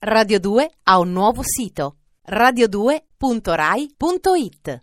Radio 2 ha un nuovo sito radio2.rai.it.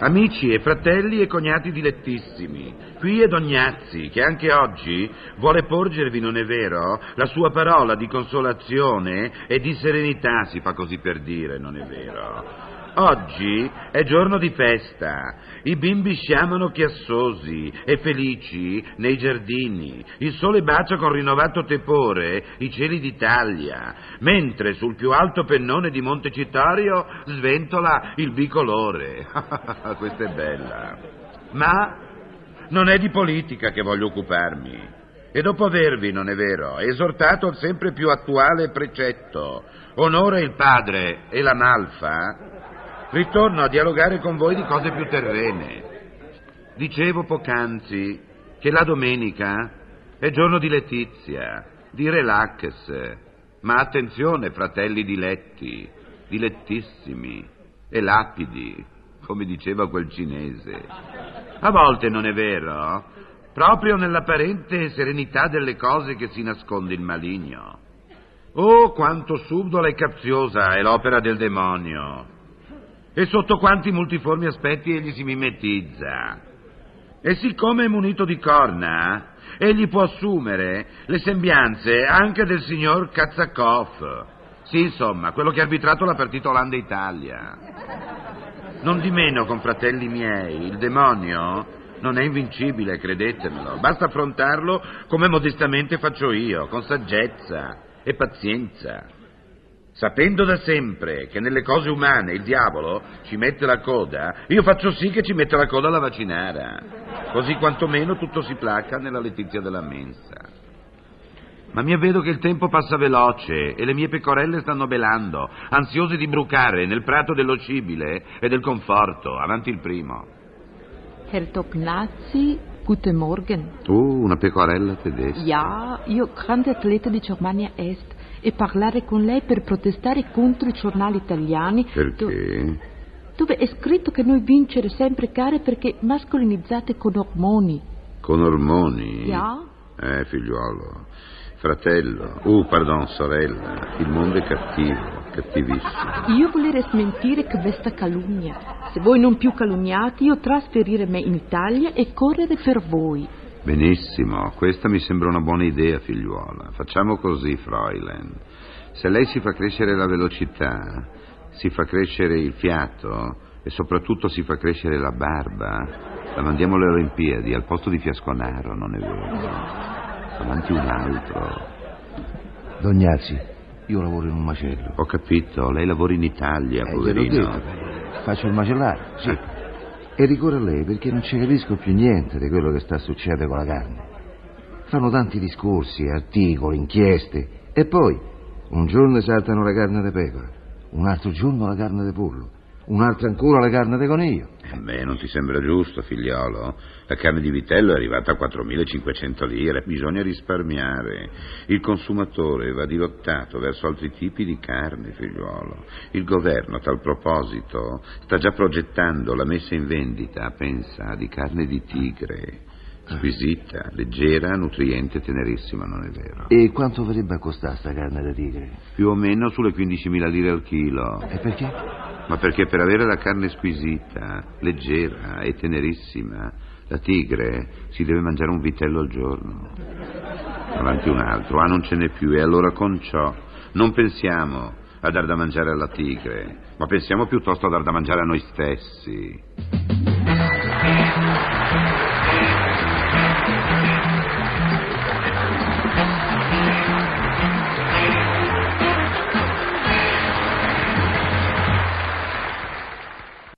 Amici e fratelli e cognati dilettissimi, qui è Dognazzi che anche oggi vuole porgervi, non è vero, la sua parola di consolazione e di serenità, si fa così per dire, non è vero. Oggi è giorno di festa, i bimbi sciamano chiassosi e felici nei giardini, il sole bacia con rinnovato tepore i cieli d'Italia, mentre sul più alto pennone di Montecitorio sventola il bicolore. Questa è bella. Ma non è di politica che voglio occuparmi. E dopo avervi, non è vero, esortato al sempre più attuale precetto, onore il padre e la malfa, ritorno a dialogare con voi di cose più terrene. Dicevo poc'anzi che la domenica è giorno di letizia, di relax, ma attenzione, fratelli diletti, dilettissimi e lapidi, come diceva quel cinese. A volte non è vero, proprio nell'apparente serenità delle cose che si nasconde il maligno. Oh, quanto subdola e capziosa è l'opera del demonio! E sotto quanti multiformi aspetti egli si mimetizza. E siccome è munito di corna, egli può assumere le sembianze anche del signor Kazzakov. Sì, insomma, quello che ha arbitrato la partita Olanda-Italia. Non di meno, confratelli miei, il demonio non è invincibile, credetemelo. Basta affrontarlo come modestamente faccio io, con saggezza e pazienza. Sapendo da sempre che nelle cose umane il diavolo ci mette la coda, io faccio sì che ci metta la coda alla vaccinara. Così quantomeno tutto si placa nella letizia della mensa. Ma mi avvedo che il tempo passa veloce e le mie pecorelle stanno belando, ansiose di brucare nel prato dello scibile e del conforto. Avanti il primo. Herr Tognazzi, guten Morgen. Tu, una pecorella tedesca. Ja, io grande atleta di Germania Est e parlare con lei per protestare contro i giornali italiani. Perché? Dove è scritto che noi vincere sempre gare perché mascolinizzate con ormoni. Con ormoni? Ja? Eh, figliuolo. Fratello. Uh, pardon, sorella. Il mondo è cattivo, cattivissimo. Io volerei smentire questa calunnia. Se voi non più calunniate, io trasferire me in Italia e correre per voi. Benissimo, questa mi sembra una buona idea, figliuola. Facciamo così, Fräulein. Se lei si fa crescere la velocità, si fa crescere il fiato e soprattutto si fa crescere la barba, la mandiamo alle Olimpiadi al posto di Fiasconaro, non è vero? Avanti un altro. Dognazzi, io lavoro in un macello. Ho capito, lei lavora in Italia, Eh, poverino. detto, faccio il macellario, sì. E ricorro a lei perché non ci capisco più niente di quello che sta succedendo con la carne. Fanno tanti discorsi, articoli, inchieste e poi un giorno esaltano la carne di pecora, un altro giorno la carne di pollo, un altro ancora la carne di coniglio. Eh beh, non ti sembra giusto, figliolo? La carne di vitello è arrivata a 4.500 lire, bisogna risparmiare. Il consumatore va dirottato verso altri tipi di carne, figliuolo. Il governo, a tal proposito, sta già progettando la messa in vendita, pensa, di carne di tigre. Squisita, leggera, nutriente, tenerissima, non è vero? E quanto verrebbe a costare sta carne di tigre? Più o meno sulle 15.000 lire al chilo. E perché? Ma perché per avere la carne squisita, leggera e tenerissima, la tigre si deve mangiare un vitello al giorno. Avanti un altro, ah non ce n'è più, e allora con ciò non pensiamo a dar da mangiare alla tigre, ma pensiamo piuttosto a dar da mangiare a noi stessi.